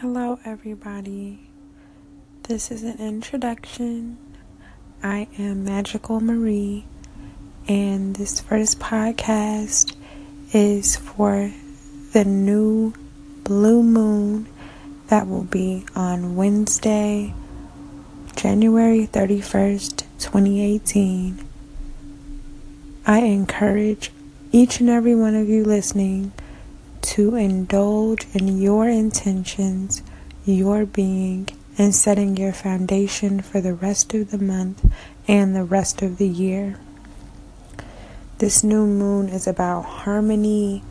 Hello, everybody. This is an introduction. I am Magical Marie, and this first podcast is for the new blue moon that will be on Wednesday, January 31st, 2018. I encourage each and every one of you listening to indulge in your intentions, your being, and setting your foundation for the rest of the month and the rest of the year. This new moon is about harmony,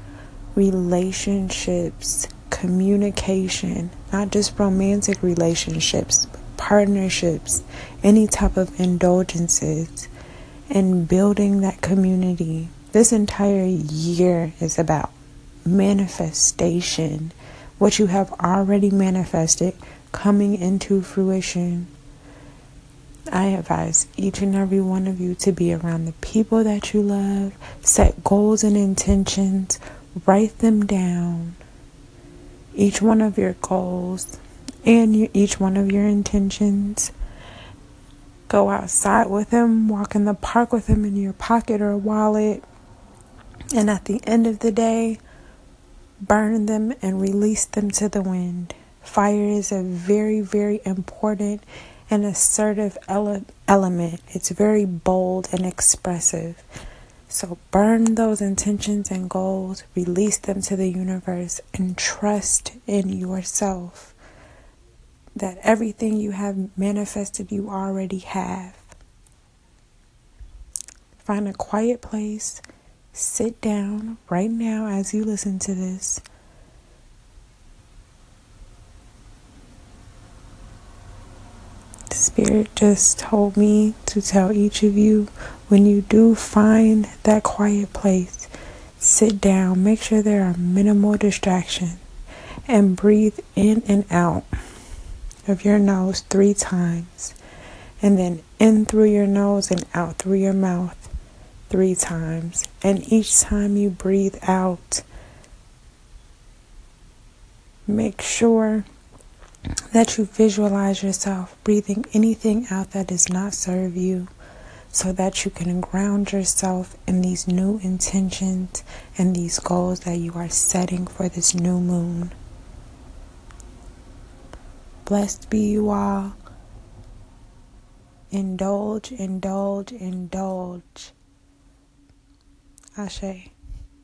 relationships, communication, not just romantic relationships, but partnerships, any type of indulgences, and building that community. This entire year is about manifestation, what you have already manifested coming into fruition. I advise each and every one of you to be around the people that you love, set goals and intentions, write them down. Each one of your goals and each one of your intentions. Go outside with them, walk in the park with them in your pocket or wallet. And at the end of the day, burn them and release them to the wind. Fire is a very, very important and assertive ele- element. It's very bold and expressive. So burn those intentions and goals, release them to the universe, and trust in yourself that everything you have manifested, you already have. Find a quiet place sit down right now as you listen to this. Spirit just told me to tell each of you when you do find that quiet place, sit down, make sure there are minimal distractions, and breathe in and out of your nose three times, and then in through your nose and out through your mouth three times. And each time you breathe out, make sure that you visualize yourself breathing anything out that does not serve you so that you can ground yourself in these new intentions and these goals that you are setting for this new moon. Blessed be you all. Indulge, indulge, indulge. Ashe.